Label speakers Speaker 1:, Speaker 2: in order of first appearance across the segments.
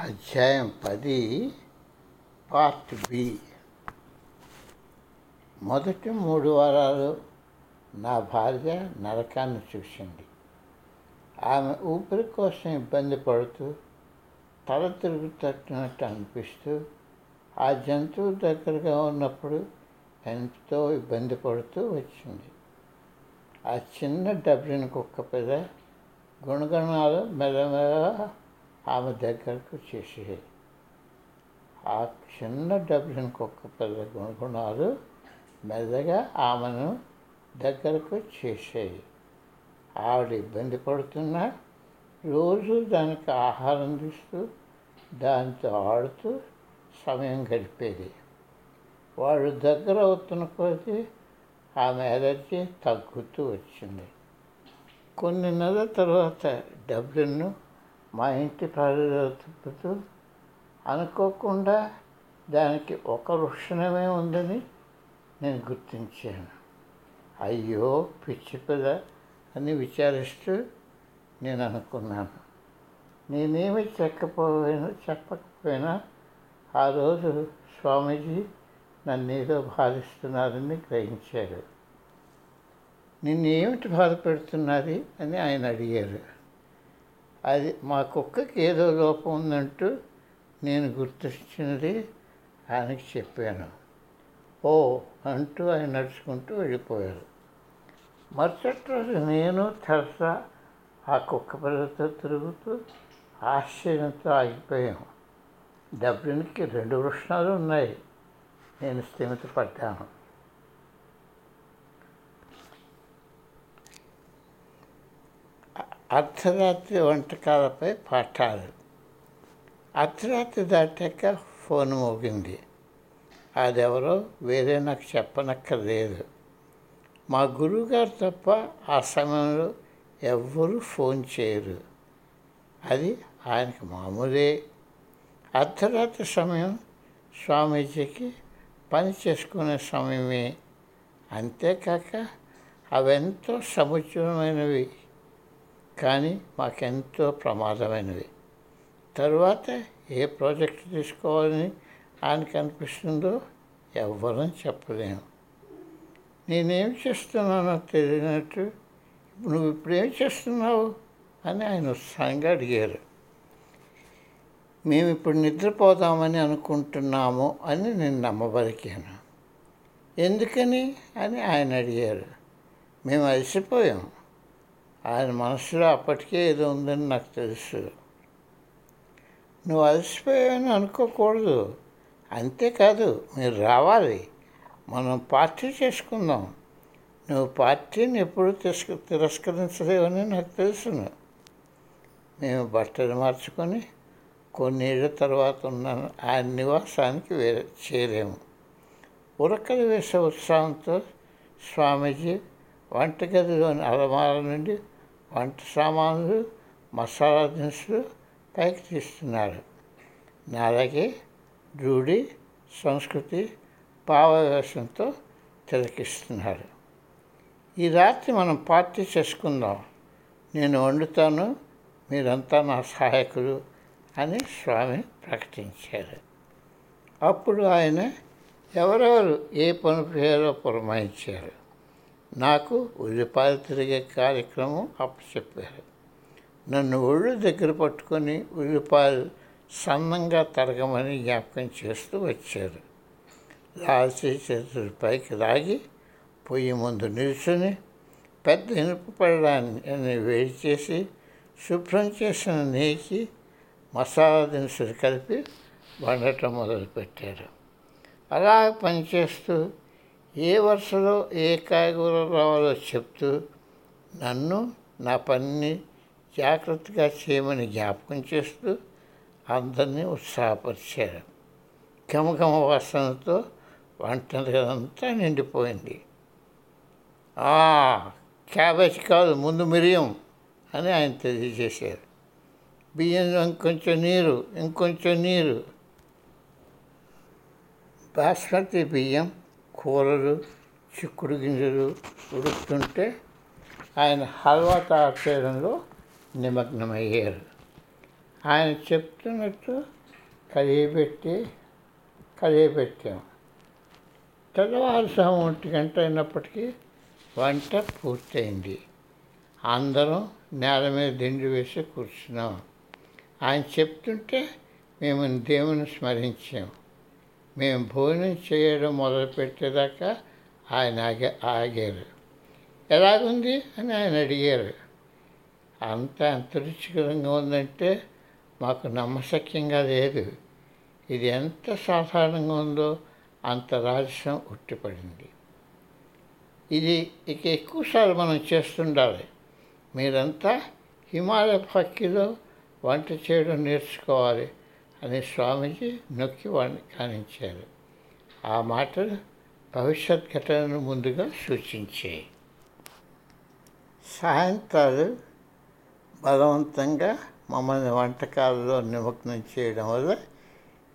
Speaker 1: అధ్యాయం పది part B. మొదటి మూడు వారాలు నా భార్య నరకాన్ని చూసింది. ఆమె ఊపిరి కోసం ఇబ్బంది పడుతూ తల తిరుగుతట్టున్నట్టు అనిపిస్తూ ఆ జంతువు దగ్గరగా ఉన్నప్పుడు ఎంతో ఇబ్బంది పడుతూ వచ్చింది. ఆ చిన్న డబ్బిన కుక్క పెద గుణగణాలు మెల్లమెల్లగా ఆమె దగ్గరకు చేసేది ఆ చిన్న డబ్బులను కుక్క పిల్ల గుణగుణాలు మెల్లగా ఆమెను దగ్గరకు చేసేది ఆవిడ ఇబ్బంది పడుతున్నా రోజు దానికి ఆహారం తీస్తూ దానితో ఆడుతూ సమయం గడిపేది. వాడు దగ్గర అవుతున్న కొద్దీ ఆమె ఎలర్జీ తగ్గుతూ వచ్చింది. కొన్ని నెలల తర్వాత డబ్లిన్ను మా ఇంటి ప్రజలు అనుకోకుండా దానికి ఒక వృక్షణమే ఉందని నేను గుర్తించాను. అయ్యో పిచ్చి పిల్ల అని విచారిస్తూ నేను అనుకున్నాను. నేనేమి చెప్పకపోయినా చెప్పకపోయినా ఆ రోజు స్వామీజీ నన్ను ఏదో బాధిస్తున్నారని గ్రహించారు. నిన్ను ఏమిటి బాధపెడుతున్నది అని ఆయన అడిగారు. అది మా కుక్కకి ఏదో లోపం ఉందంటూ నేను గుర్తించినది ఆయనకి చెప్పాను. ఓ అంటూ ఆయన నడుచుకుంటూ వెళ్ళిపోయారు. మరుసటి రోజు నేను తెరసా ఆ కుక్క పిల్లతో తిరుగుతూ ఆశ్చర్యంతో ఆగిపోయాము డబ్లిన్కి రెండు వృక్షణాలు ఉన్నాయి. నేను స్థిమితపడ్డాను. అర్ధరాత్రి వంటకాలపై పాఠాలు. అర్ధరాత్రి దాటాక ఫోన్ మోగింది. అదెవరో వేరే నాకు చెప్పనక్కర్లేదు. మా గురువుగారు తప్ప ఆ సమయంలో ఎవ్వరూ ఫోన్ చేయరు. అది ఆయనకు మామూలే. అర్ధరాత్రి సమయం స్వామీజీకి పని చేసుకునే సమయమే. అంతేకాక అవెంతో సముచితమైనవి. కానీ మాకెంతో ప్రమాదమైనవి తరువాత ఏ ప్రాజెక్ట్ తీసుకోవాలని ఆయనకు అనిపిస్తుందో ఎవ్వరూ చెప్పలేము. నేనేం చేస్తున్నానో తెలియనట్టు నువ్వు ఇప్పుడు ఏం చేస్తున్నావు అని ఆయన ఉత్సాహంగా అడిగారు. మేము ఇప్పుడు నిద్రపోదామని అనుకుంటున్నాము అని నేను నమ్మబలికాను ఎందుకని అని ఆయన అడిగారు. మేము అలసిపోయాం. ఆయన మనసులో అప్పటికే ఏదో ఉందని నాకు తెలుసు. నువ్వు అలసిపోయావని అనుకోకూడదు. అంతేకాదు మీరు రావాలి. మనం పార్టీ చేసుకుందాం. నువ్వు పార్టీని ఎప్పుడు తిరస్క తిరస్కరించలేవని నాకు తెలుసును. మేము బట్టలు మార్చుకొని కొన్నేళ్ళ తర్వాత ఉన్న ఆయన నివాసానికి వేరే చేరాము. ఉరకలు వేసే ఉత్సాహంతో స్వామీజీ వంటగదిలోని అలమార నుండి వంట సామాన్లు మసాలా దినుసులు పైకి తీస్తున్నారు. నాలాగే రూఢి సంస్కృతి భావవేశంతో తిలకిస్తున్నారు. ఈ రాత్రి మనం పార్టీ చేసుకుందాం. నేను వండుతాను మీరంతా నా సహాయకులు అని స్వామి ప్రకటించారు. అప్పుడు ఆయన ఎవరెవరు ఏ పని పేరో పురమాయించారు. నాకు ఉల్లిపాయలు తిరిగే కార్యక్రమం అప్పచెప్పారు నన్ను ఒళ్ళు దగ్గర పట్టుకొని ఉల్లిపాయలు సన్నంగా తరగమని జ్ఞాపకం చేస్తూ వచ్చారు. లాల్చీ చేతులు పైకి లాగి పొయ్యి ముందు నిల్చుని పెద్ద ఇనుప పడడాన్ని వేడి చేసి శుభ్రం చేసిన నెయ్యికి మసాలా దినుసులు కలిపి వండటం మొదలుపెట్టారు. అలా పనిచేస్తూ ఏ వరుసలో ఏ కాయగూర రావాలో చెప్తూ నన్ను నా పనిని జాగ్రత్తగా చేయమని జ్ఞాపకం చేస్తూ అందరినీ ఉత్సాహపరిచారు. ఘమఘమ వాసనతో వంటంతా నిండిపోయింది. ఆ క్యాబేజ్ కాదు ముందు మిరియం అని ఆయన తెలియజేశారు. బియ్యం ఇంకొంచెం నీరు ఇంకొంచెం నీరు. బాస్మతి బియ్యం కూరలు చిక్కుడు గింజలు ఉడుకుతుంటే ఆయన హల్వా తయారు చేయడంలో నిమగ్నమయ్యారు. ఆయన చెప్తున్నట్టు కలిగిపెట్టి కలియబెట్టాం తెల్లవారుసాము ఒంటి గంట అయినప్పటికీ వంట పూర్తయింది. అందరం నేల మీద దిండు వేసి కూర్చున్నాం. ఆయన చెప్తుంటే మేము దేవుని స్మరించాం. మేము భోజనం చేయడం మొదలుపెట్టేదాకా ఆయన ఆగే ఆగారు. ఎలాగుంది? అని ఆయన అడిగారు. అంత ఎంత రుచికరంగా ఉందంటే మాకు నమ్మశక్యంగా లేదు. ఇది ఎంత సాధారణంగా ఉందో అంత రహస్యం ఉట్టిపడింది. ఇది ఇక ఎక్కువసార్లు మనం చేస్తుండాలి. మీరంతా హిమాలయ పక్కిలో వంట చేయడం నేర్చుకోవాలి. అని స్వామీజీ నొక్కి వాడిని కానించారు. ఆ మాటలు భవిష్యత్ ఘటనను ముందుగా సూచించాయి సాయంత్రాలు బలవంతంగా మమ్మల్ని వంటకాలలో నిమగ్నం చేయడం వల్ల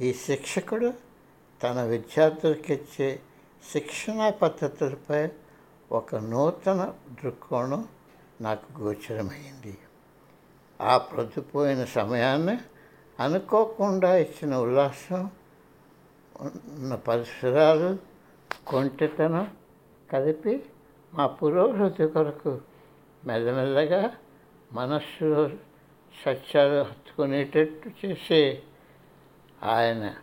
Speaker 1: ఈ శిక్షకుడు తన విద్యార్థులకు ఇచ్చే శిక్షణా పద్ధతులపై ఒక నూతన దృక్కోణం నాకు గోచరమైంది. ఆ ప్రొద్దుపోయిన సమయాన్ని అనుకోకుండా ఇచ్చిన ఉల్లాసం ఉన్న పరిసరాలు కొంటెతనం కలిపి మా పురోభివృద్ధి కొరకు మెల్లమెల్లగా మనస్సులో సత్యాలు హత్తుకునేటట్టు చేసే ఆయన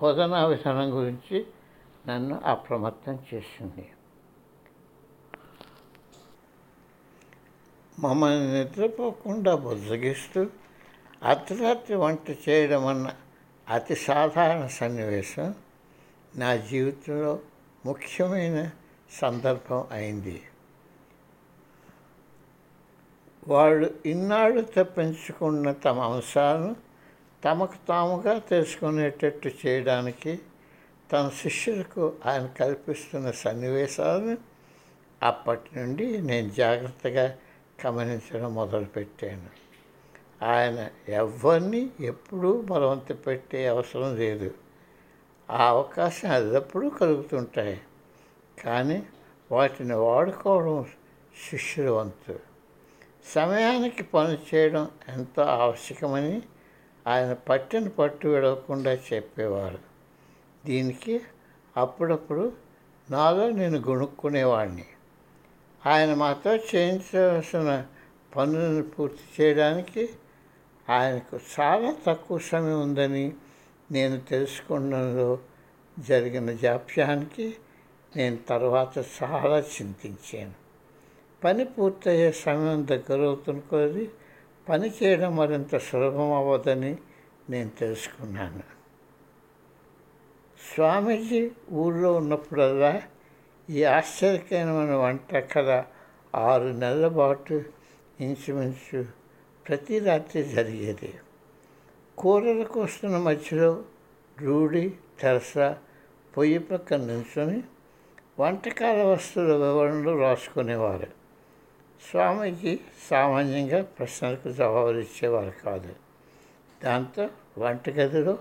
Speaker 1: బోధనా విధానం గురించి నన్ను అప్రమత్తం చేసింది. మమ్మల్ని నిద్రపోకుండా బుజ్జగిస్తూ అర్ధరాత్రి వంట చేయడం అన్న అతి సాధారణ సన్నివేశం నా జీవితంలో ముఖ్యమైన సందర్భం అయింది. వాళ్ళు ఇన్నాళ్ళు తప్పించుకున్న తమ అంశాలను తమకు తాముగా తెలుసుకునేటట్టు చేయడానికి తన శిష్యులకు ఆయన కల్పిస్తున్న సన్నివేశాలను అప్పటి నుండి నేను జాగ్రత్తగా గమనించడం మొదలుపెట్టాను. ఆయన ఎవరిని ఎప్పుడూ బలవంత పెట్టే అవసరం లేదు. ఆ అవకాశం అదప్పుడు కలుగుతుంటాయి. కానీ వాటిని వాడుకోవడం శిష్యుల వంతు సమయానికి పని చేయడం ఎంతో ఆవశ్యకమని ఆయన పట్టిన పట్టు విడవకుండా చెప్పేవారు. దీనికి అప్పుడప్పుడు నాలో నేను గొనుక్కునేవాడిని ఆయన మాతో చేయించవలసిన పనులను పూర్తి చేయడానికి ఆయనకు చాలా తక్కువ సమయం ఉందని నేను తెలుసుకోవడంలో జరిగిన జాప్యానికి నేను తర్వాత చాలా చింతించాను. పని పూర్తయ్యే సమయం దగ్గరవుతున్న కొద్ది పని చేయడం మరింత సులభం అవ్వదని నేను తెలుసుకున్నాను. స్వామీజీ ఊళ్ళో ఉన్నప్పుడల్లా ఈ ఆశ్చర్యకరమైన వంట కథ ఆరు నెలల పాటు ఇంచుమించు ప్రతి రాత్రి జరిగేది. కూరలకు వస్తున్న మధ్యలో రూడి తెరస పొయ్యి పక్కన నిల్చొని వంటకాల వస్తువుల వివరణలు రాసుకునేవారు. స్వామీజీ సామాన్యంగా ప్రశ్నలకు జవాబులు ఇచ్చేవారు కాదు. దాంతో వంటగదిలో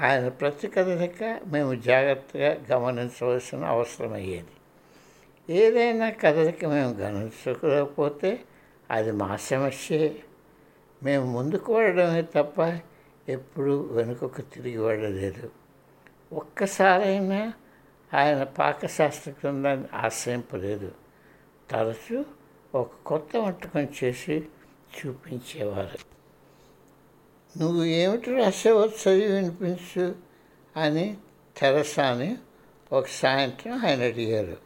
Speaker 1: ఆయన ప్రతి కదలిక మేము జాగ్రత్తగా గమనించవలసిన అవసరం అయ్యేది ఏదైనా కదలిక మేము గమనించకపోతే అది మా సమస్యే. మేము ముందుకు వెళ్ళడమే తప్ప ఎప్పుడూ వెనుకకు తిరిగి వెళ్ళలేదు. ఒక్కసారైనా ఆయన పాకశాస్త్ర గ్రంథాన్ని ఆశ్రయింపలేదు. తరచూ ఒక కొత్త వంటకం చేసి చూపించేవారు. నువ్వు ఏమిటి రాసావో చదివి వినిపించు అని తెరసాని ఒక సాయంత్రం ఆయన అడిగారు.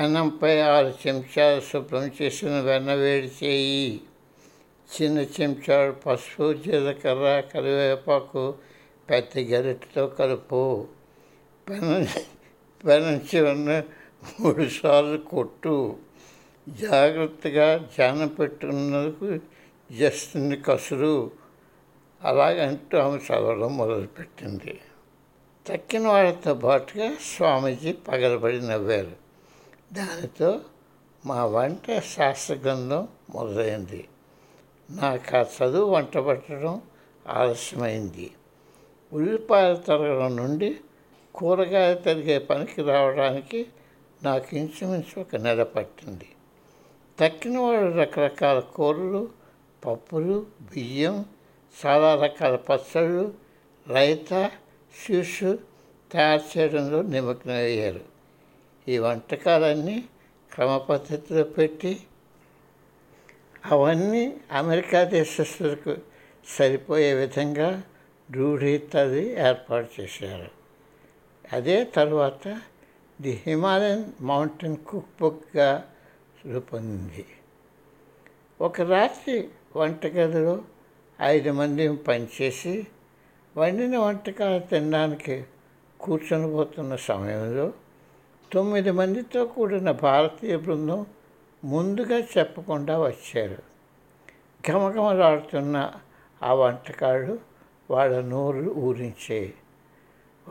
Speaker 1: పెనంపై ఆరు చెంచాలు శుభ్రం చేసిన వెన్న వేడి చేయి. చిన్న చెంచాడు పసుపు జీలకర్ర కరివేపాకు పెద్ద గరిటతో కలుపు. పెనం పెనం ఉన్న మూడు సార్లు కొట్టు. జాగ్రత్తగా జాన పెట్టుకున్నందుకు జస్ట్ని కసురు. అలాగంటూ ఆమె చదవడం మొదలుపెట్టింది. తక్కిన వాళ్ళతో పాటుగా స్వామీజీ పగలబడి నవ్వారు. దానితో మా వంట శాస్త్ర మొదలైంది. నాకు ఆ చదువు వంట పట్టడం ఆలస్యమైంది. ఉల్లిపాయలు తరగడం నుండి కూరగాయ తరిగే పనికి రావడానికి నాకు ఇంచుమించు ఒక నెల పట్టింది. తక్కిన వాళ్ళు రకరకాల కూరలు పప్పులు బియ్యం చాలా రకాల పచ్చళ్ళు రైత శిషు తయారు చేయడంలో నిమగ్నమయ్యారు. ఈ వంటకాలన్నీ క్రమ పద్ధతిలో పెట్టి అవన్నీ అమెరికా దేశస్తులకు సరిపోయే విధంగా రూఢీతది ఏర్పాటు చేశారు. అదే తర్వాత ది హిమాలయన్ మౌంటైన్ కుక్ బుక్గా రూపొందింది. ఒక రాత్రి వంటగదిలో ఐదు మంది పనిచేసి వండిన వంటకాలు తినడానికి కూర్చొని పోతున్న సమయంలో తొమ్మిది మందితో కూడిన భారతీయ బృందం ముందుగా చెప్పకుండా వచ్చారు. ఘమఘమలాడుతున్న ఆ వంటకాలు వాళ్ళ నోరు ఊరించే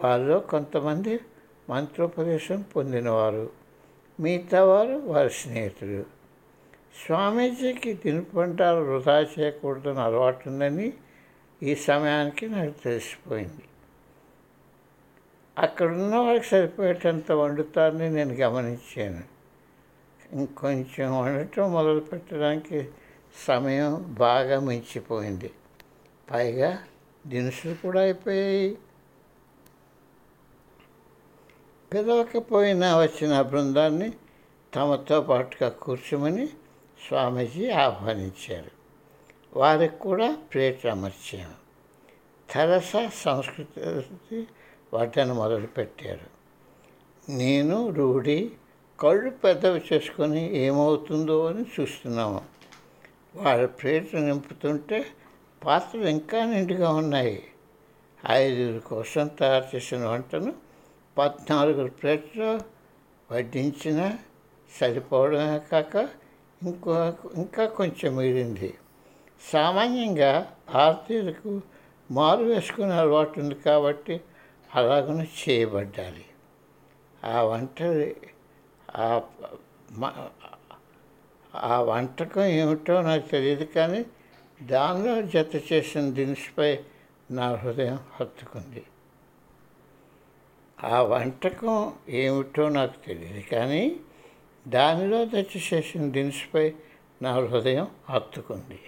Speaker 1: వాళ్ళు కొంతమంది మంత్రోపదేశం పొందినవారు. మిగతా వారు వారి స్నేహితులు. స్వామీజీకి తినుపంటారు వృధా చేయకూడదని అలవాటు ఉందని ఈ సమయానికి నాకు తెలిసిపోయింది. అక్కడున్న వాళ్ళకి సరిపోయేటంత వండుతారని నేను గమనించాను. ఇంకొంచెం వండటం మొదలు పెట్టడానికి సమయం బాగా మించిపోయింది. పైగా దినుసులు కూడా అయిపోయాయి. పిలవకపోయినా వచ్చిన బృందాన్ని తమతో పాటుగా కూర్చోమని స్వామీజీ ఆహ్వానించారు. వారికి కూడా ప్లేట్లు అమర్చాము తెరస సంస్కృతి వాటిని మొదలుపెట్టారు. నేను రూఢి కళ్ళు పెద్దవి చేసుకొని ఏమవుతుందో అని చూస్తున్నాము. వాళ్ళ ప్లేట్లు నింపుతుంటే పాత్రలు ఇంకా నిండుగా ఉన్నాయి. ఐదుగురు కోసం తయారు చేసిన వంటను పద్నాలుగు ప్లేట్లు వడ్డించిన సరిపోవడమే కాక ఇంకో ఇంకా కొంచెం మిగిలింది. సామాన్యంగా భారతీయులకు మారు వేసుకునే అలవాటు ఉంది కాబట్టి అలాగనే చేయబడ్డాలి. ఆ వంట ఆ ఆ వంటకం ఏమిటో నాకు తెలియదు కానీ దానిలో జత చేసిన దినుసుపై నా హృదయం హత్తుకుంది. ఆ వంటకం ఏమిటో నాకు తెలియదు కానీ దానిలో జత చేసిన దినుసుపై నా హృదయం హత్తుకుంది.